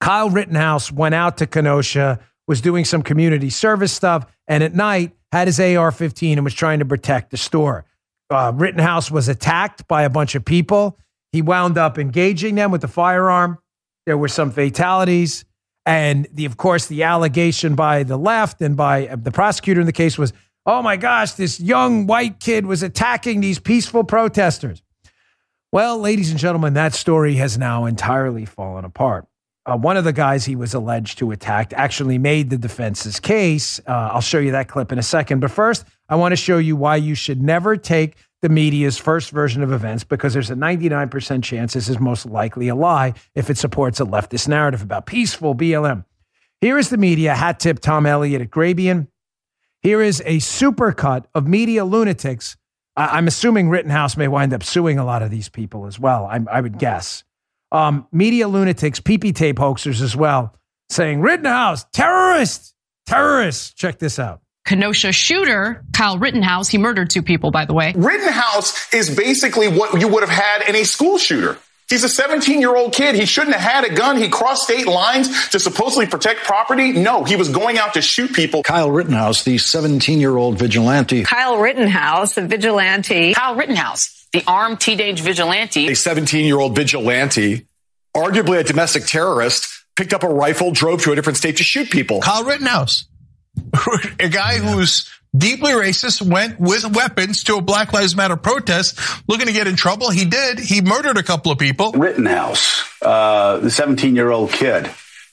Kyle Rittenhouse went out to Kenosha, was doing some community service stuff, and at night had his AR 15 and was trying to protect the store. Uh, Rittenhouse was attacked by a bunch of people. He wound up engaging them with the firearm. There were some fatalities. And the, of course, the allegation by the left and by uh, the prosecutor in the case was, oh my gosh, this young white kid was attacking these peaceful protesters. Well, ladies and gentlemen, that story has now entirely fallen apart. Uh, one of the guys he was alleged to attack actually made the defense's case. Uh, I'll show you that clip in a second. But first, I want to show you why you should never take the media's first version of events because there's a 99% chance this is most likely a lie if it supports a leftist narrative about peaceful BLM. Here is the media hat tip Tom Elliott at Grabien. Here is a supercut of media lunatics. I- am assuming Rittenhouse may wind up suing a lot of these people as well. I, I would guess um, media lunatics, PP tape hoaxers as well, saying Rittenhouse, terrorist, terrorist. Check this out. Kenosha shooter, Kyle Rittenhouse, he murdered two people, by the way. Rittenhouse is basically what you would have had in a school shooter. He's a 17 year old kid. He shouldn't have had a gun. He crossed state lines to supposedly protect property. No, he was going out to shoot people. Kyle Rittenhouse, the 17 year old vigilante. Kyle Rittenhouse, the vigilante. Kyle Rittenhouse, the armed teenage vigilante. A 17 year old vigilante, arguably a domestic terrorist, picked up a rifle, drove to a different state to shoot people. Kyle Rittenhouse, a guy who's deeply racist, went with weapons to a Black Lives Matter protest looking to get in trouble. He did. He murdered a couple of people. Rittenhouse, uh, the 17 year old kid,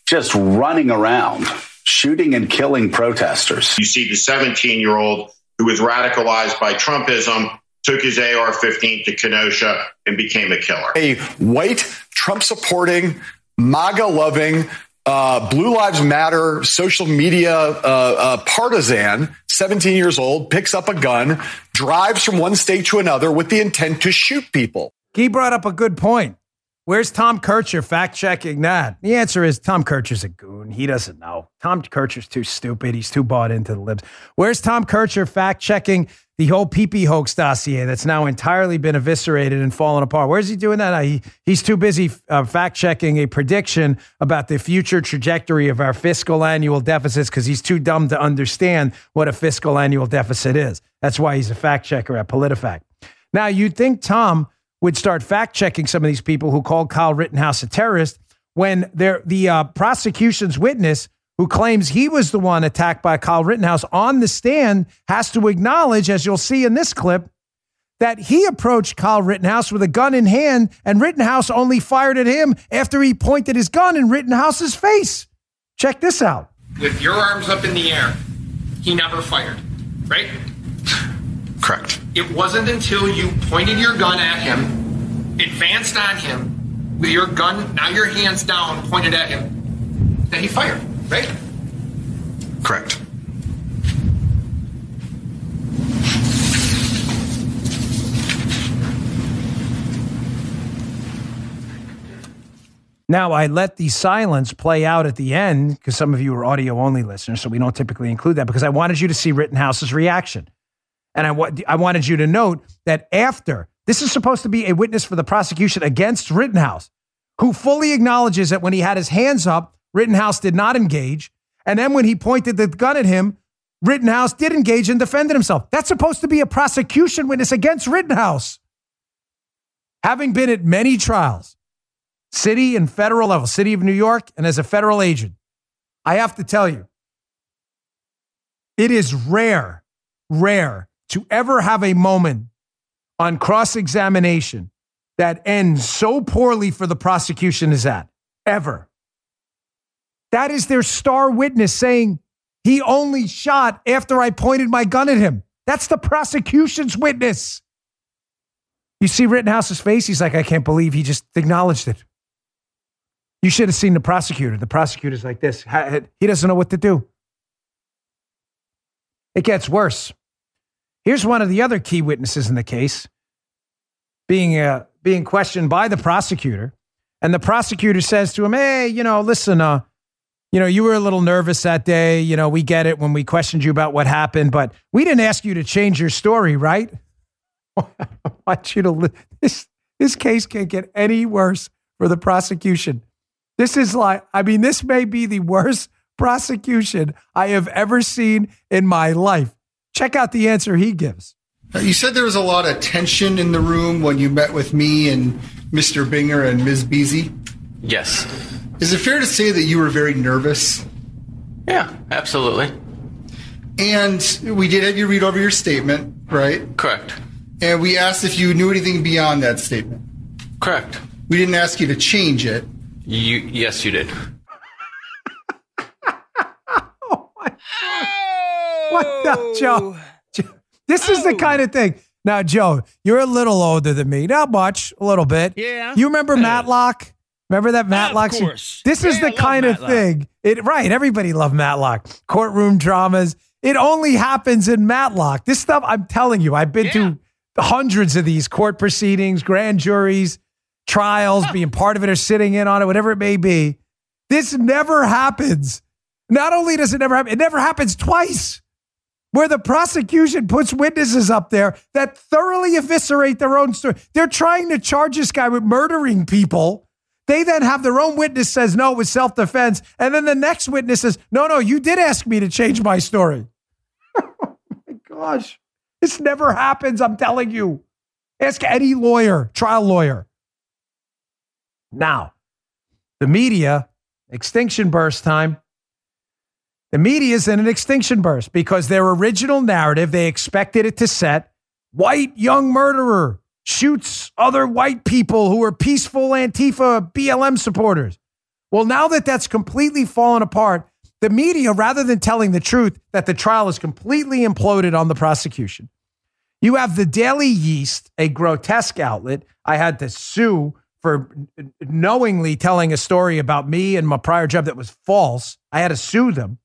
just running around, shooting and killing protesters. You see the 17 year old who was radicalized by Trumpism, took his AR 15 to Kenosha and became a killer. A white, Trump supporting, MAGA loving, uh, Blue Lives Matter social media uh, uh, partisan, 17 years old, picks up a gun, drives from one state to another with the intent to shoot people. He brought up a good point. Where's Tom Kertscher fact checking that? The answer is Tom Kertscher's a goon. He doesn't know. Tom Kertscher's too stupid. He's too bought into the libs. Where's Tom Kertscher fact checking the whole PP hoax dossier that's now entirely been eviscerated and fallen apart. Where's he doing that? He, he's too busy uh, fact checking a prediction about the future trajectory of our fiscal annual deficits because he's too dumb to understand what a fiscal annual deficit is. That's why he's a fact checker at PolitiFact. Now, you'd think Tom would start fact checking some of these people who called Kyle Rittenhouse a terrorist when the uh, prosecution's witness who claims he was the one attacked by Kyle Rittenhouse on the stand, has to acknowledge, as you'll see in this clip, that he approached Kyle Rittenhouse with a gun in hand, and Rittenhouse only fired at him after he pointed his gun in Rittenhouse's face. Check this out. With your arms up in the air, he never fired, right? Correct. It wasn't until you pointed your gun at him, advanced on him, with your gun, now your hands down, pointed at him, that he fired right? Correct. Now, I let the silence play out at the end because some of you are audio only listeners, so we don't typically include that because I wanted you to see Rittenhouse's reaction. And I, wa- I wanted you to note that after this is supposed to be a witness for the prosecution against Rittenhouse, who fully acknowledges that when he had his hands up, Rittenhouse did not engage. And then when he pointed the gun at him, Rittenhouse did engage and defended himself. That's supposed to be a prosecution witness against Rittenhouse. Having been at many trials, city and federal level, city of New York, and as a federal agent, I have to tell you, it is rare, rare to ever have a moment on cross examination that ends so poorly for the prosecution as that. Ever. That is their star witness saying he only shot after I pointed my gun at him. That's the prosecution's witness. You see Rittenhouse's face? He's like, I can't believe he just acknowledged it. You should have seen the prosecutor. The prosecutor's like this. He doesn't know what to do. It gets worse. Here's one of the other key witnesses in the case being, uh, being questioned by the prosecutor. And the prosecutor says to him, Hey, you know, listen, uh, you know, you were a little nervous that day. You know, we get it when we questioned you about what happened, but we didn't ask you to change your story, right? I want you to li- this this case can't get any worse for the prosecution. This is like, I mean, this may be the worst prosecution I have ever seen in my life. Check out the answer he gives. You said there was a lot of tension in the room when you met with me and Mr. Binger and Ms. Beasy. Yes. Is it fair to say that you were very nervous? Yeah, absolutely. And we did have you read over your statement, right? Correct. And we asked if you knew anything beyond that statement. Correct. We didn't ask you to change it. You yes, you did. Oh what the oh. Joe? Joe, This is the oh. kind of thing. Now, Joe, you're a little older than me. Not much, a little bit. Yeah. You remember Matlock? Remember that Matlock? scene? course. This is Yeah, the kind of Matlock. thing. It right. Everybody loved Matlock. Courtroom dramas. It only happens in Matlock. This stuff, I'm telling you, I've been to hundreds of these court proceedings, grand juries, trials, being part of it or sitting in on it, whatever it may be. This never happens. Not only does it never happen, it never happens twice where the prosecution puts witnesses up there that thoroughly eviscerate their own story. They're trying to charge this guy with murdering people. They then have their own witness says no, it was self defense. And then the next witness says, no, no, you did ask me to change my story. oh my gosh. This never happens, I'm telling you. Ask any lawyer, trial lawyer. Now, the media, extinction burst time. The media is in an extinction burst because their original narrative, they expected it to set white young murderer shoots other white people who are peaceful Antifa BLM supporters. Well, now that that's completely fallen apart, the media, rather than telling the truth that the trial is completely imploded on the prosecution, you have the Daily Yeast, a grotesque outlet. I had to sue for knowingly telling a story about me and my prior job that was false. I had to sue them.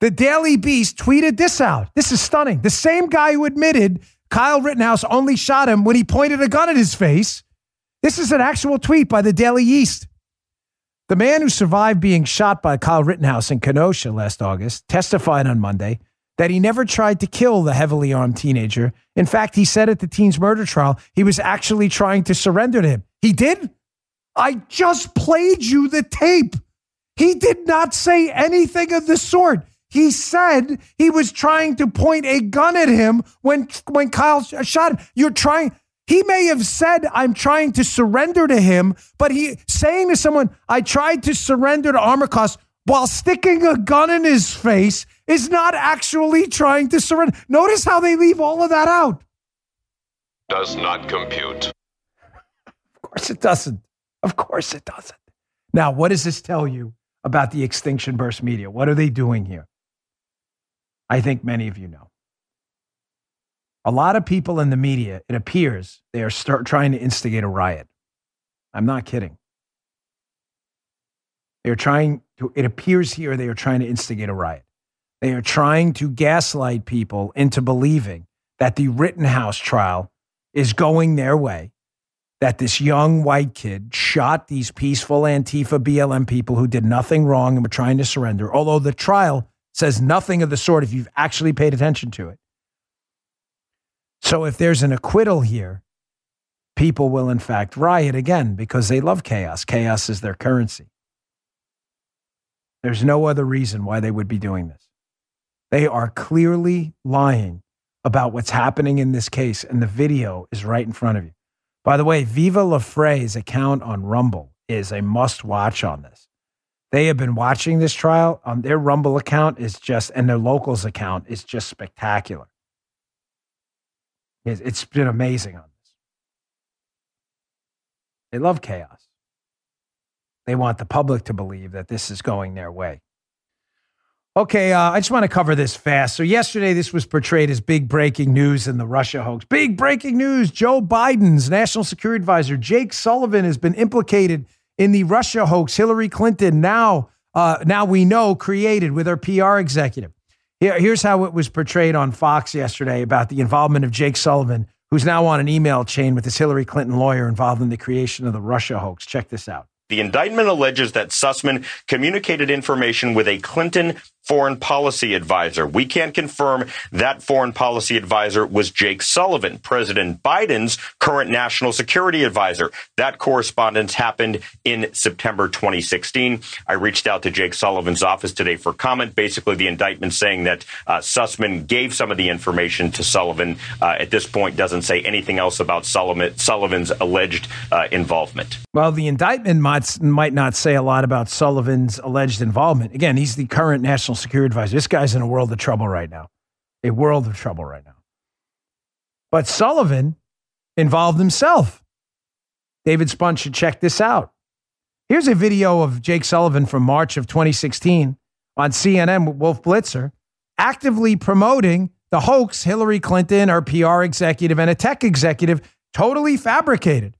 The Daily Beast tweeted this out. This is stunning. The same guy who admitted Kyle Rittenhouse only shot him when he pointed a gun at his face. This is an actual tweet by the Daily East. The man who survived being shot by Kyle Rittenhouse in Kenosha last August testified on Monday that he never tried to kill the heavily armed teenager. In fact, he said at the teen's murder trial he was actually trying to surrender to him. He did? I just played you the tape. He did not say anything of the sort. He said he was trying to point a gun at him when when Kyle shot him. You're trying. He may have said, "I'm trying to surrender to him," but he saying to someone, "I tried to surrender to Armacost," while sticking a gun in his face is not actually trying to surrender. Notice how they leave all of that out. Does not compute. Of course it doesn't. Of course it doesn't. Now, what does this tell you about the extinction burst media? What are they doing here? I think many of you know. A lot of people in the media, it appears they are start trying to instigate a riot. I'm not kidding. They're trying to, it appears here they are trying to instigate a riot. They are trying to gaslight people into believing that the Rittenhouse trial is going their way, that this young white kid shot these peaceful Antifa BLM people who did nothing wrong and were trying to surrender, although the trial says nothing of the sort if you've actually paid attention to it. So if there's an acquittal here, people will in fact riot again because they love chaos. Chaos is their currency. There's no other reason why they would be doing this. They are clearly lying about what's happening in this case, and the video is right in front of you. By the way, Viva La Frei's account on Rumble is a must watch on this. They have been watching this trial on their Rumble account is just, and their locals account is just spectacular. It's- it's been amazing on this. They love chaos. They want the public to believe that this is going their way. Okay, uh, I just want to cover this fast. So, yesterday, this was portrayed as big breaking news in the Russia hoax. Big breaking news Joe Biden's national security advisor, Jake Sullivan, has been implicated in the Russia hoax Hillary Clinton now, uh, now we know, created with her PR executive. Here, here's how it was portrayed on Fox yesterday about the involvement of Jake Sullivan, who's now on an email chain with this Hillary Clinton lawyer involved in the creation of the Russia hoax. Check this out. The indictment alleges that Sussmann communicated information with a Clinton foreign policy advisor. We can't confirm that foreign policy advisor was Jake Sullivan, President Biden's current national security advisor. That correspondence happened in September 2016. I reached out to Jake Sullivan's office today for comment. Basically, the indictment saying that uh, Sussmann gave some of the information to Sullivan. Uh, at this point, doesn't say anything else about Sullivan, Sullivan's alleged uh, involvement. Well, the indictment might, might not say a lot about Sullivan's alleged involvement. Again, he's the current national security advisor. This guy's in a world of trouble right now. A world of trouble right now. But Sullivan involved himself. David Spunt should check this out. Here's a video of Jake Sullivan from March of 2016 on CNN with Wolf Blitzer actively promoting the hoax Hillary Clinton, her PR executive, and a tech executive totally fabricated.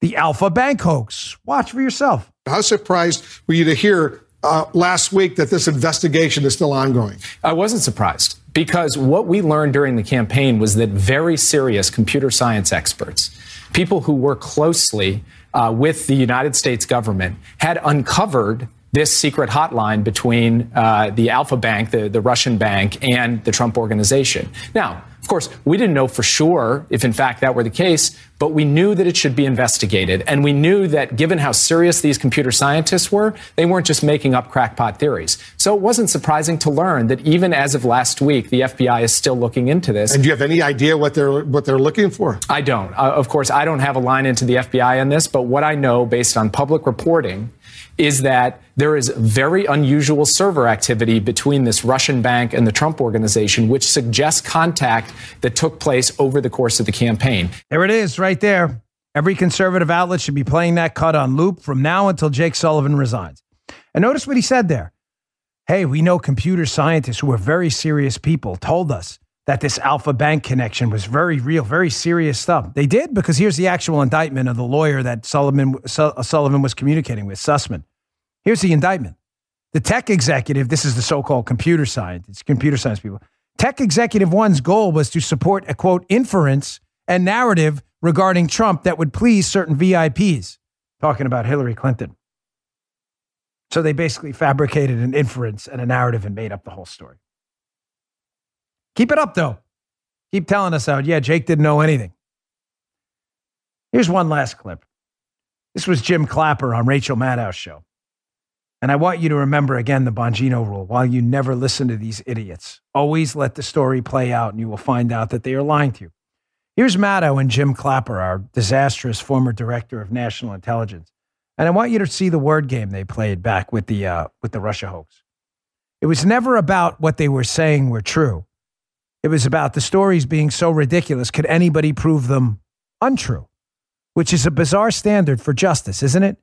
The Alfa Bank hoax. Watch for yourself. How surprised were you to hear uh, last week that this investigation is still ongoing? I wasn't surprised because what we learned during the campaign was that very serious computer science experts, people who work closely uh, with the United States government, had uncovered this secret hotline between uh, the Alfa Bank, the, the Russian bank, and the Trump organization. Now, of course, we didn't know for sure if, in fact, that were the case, but we knew that it should be investigated. And we knew that given how serious these computer scientists were, they weren't just making up crackpot theories. So it wasn't surprising to learn that even as of last week, the FBI is still looking into this. And do you have any idea what they're what they're looking for? I don't. Uh, of course, I don't have a line into the FBI on this, but what I know based on public reporting is that there is very unusual server activity between this Russian bank and the Trump organization, which suggests contact that took place over the course of the campaign. There it is, right there. Every conservative outlet should be playing that cut on loop from now until Jake Sullivan resigns. And notice what he said there. Hey, we know computer scientists who are very serious people told us that this Alfa Bank connection was very real, very serious stuff. They did because here's the actual indictment of the lawyer that Sullivan, Sullivan was communicating with, Sussmann. Here's the indictment. The tech executive, this is the so called computer science, computer science people. Tech executive one's goal was to support a quote inference and narrative regarding Trump that would please certain VIPs, talking about Hillary Clinton. So they basically fabricated an inference and a narrative and made up the whole story. Keep it up, though. Keep telling us out. Yeah, Jake didn't know anything. Here's one last clip. This was Jim Clapper on Rachel Maddow's show. And I want you to remember again the Bongino rule while you never listen to these idiots. Always let the story play out, and you will find out that they are lying to you. Here's Maddow and Jim Clapper, our disastrous former director of national intelligence. And I want you to see the word game they played back with the, uh, with the Russia hoax. It was never about what they were saying were true. It was about the stories being so ridiculous. Could anybody prove them untrue? Which is a bizarre standard for justice, isn't it?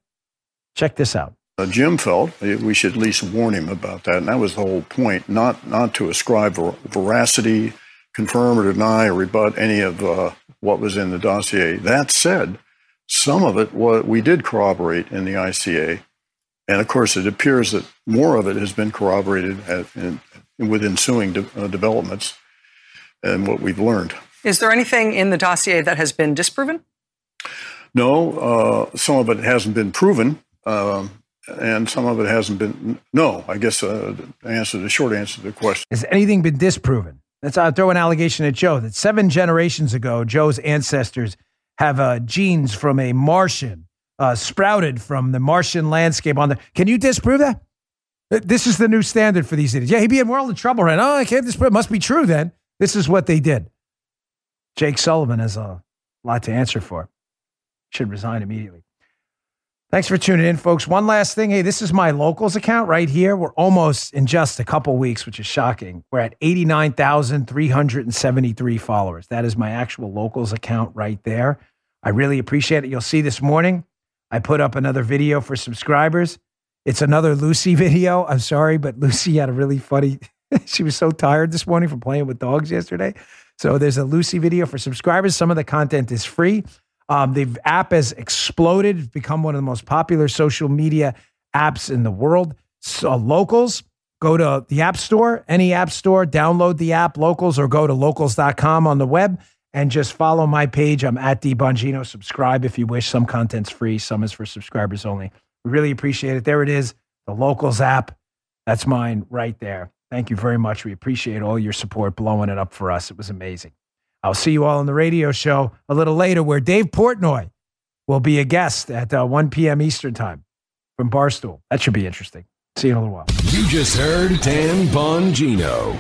Check this out. Uh, Jim felt we should at least warn him about that, and that was the whole point. Not not to ascribe ver- veracity, confirm or deny or rebut any of uh, what was in the dossier. That said, some of it we did corroborate in the ICA, and of course, it appears that more of it has been corroborated at, in, with ensuing de- uh, developments and what we've learned. Is there anything in the dossier that has been disproven? No, uh, some of it hasn't been proven. Um, and some of it hasn't been. No, I guess uh, the answer, the short answer to the question. Has anything been disproven? Let's uh, throw an allegation at Joe that seven generations ago, Joe's ancestors have uh, genes from a Martian, uh, sprouted from the Martian landscape on the. Can you disprove that? Uh, This is the new standard for these idiots. Yeah, he'd be in world of trouble right now. Oh, I can't disprove. It must be true then. This is what they did. Jake Sullivan has a lot to answer for. Should resign immediately. Thanks for tuning in, folks. One last thing. Hey, this is my locals account right here. We're almost in just a couple weeks, which is shocking. We're at 89,373 followers. That is my actual locals account right there. I really appreciate it. You'll see this morning, I put up another video for subscribers. It's another Lucy video. I'm sorry, but Lucy had a really funny, she was so tired this morning from playing with dogs yesterday. So there's a Lucy video for subscribers. Some of the content is free. Um, the app has exploded, it's become one of the most popular social media apps in the world. So, locals, go to the App Store, any app store, download the app, locals, or go to locals.com on the web and just follow my page. I'm at D Bongino. Subscribe if you wish. Some content's free, some is for subscribers only. We really appreciate it. There it is, the locals app. That's mine right there. Thank you very much. We appreciate all your support, blowing it up for us. It was amazing. I'll see you all on the radio show a little later where Dave Portnoy will be a guest at uh, 1 p.m. Eastern Time from Barstool. That should be interesting. See you in a little while. You just heard Dan Bongino.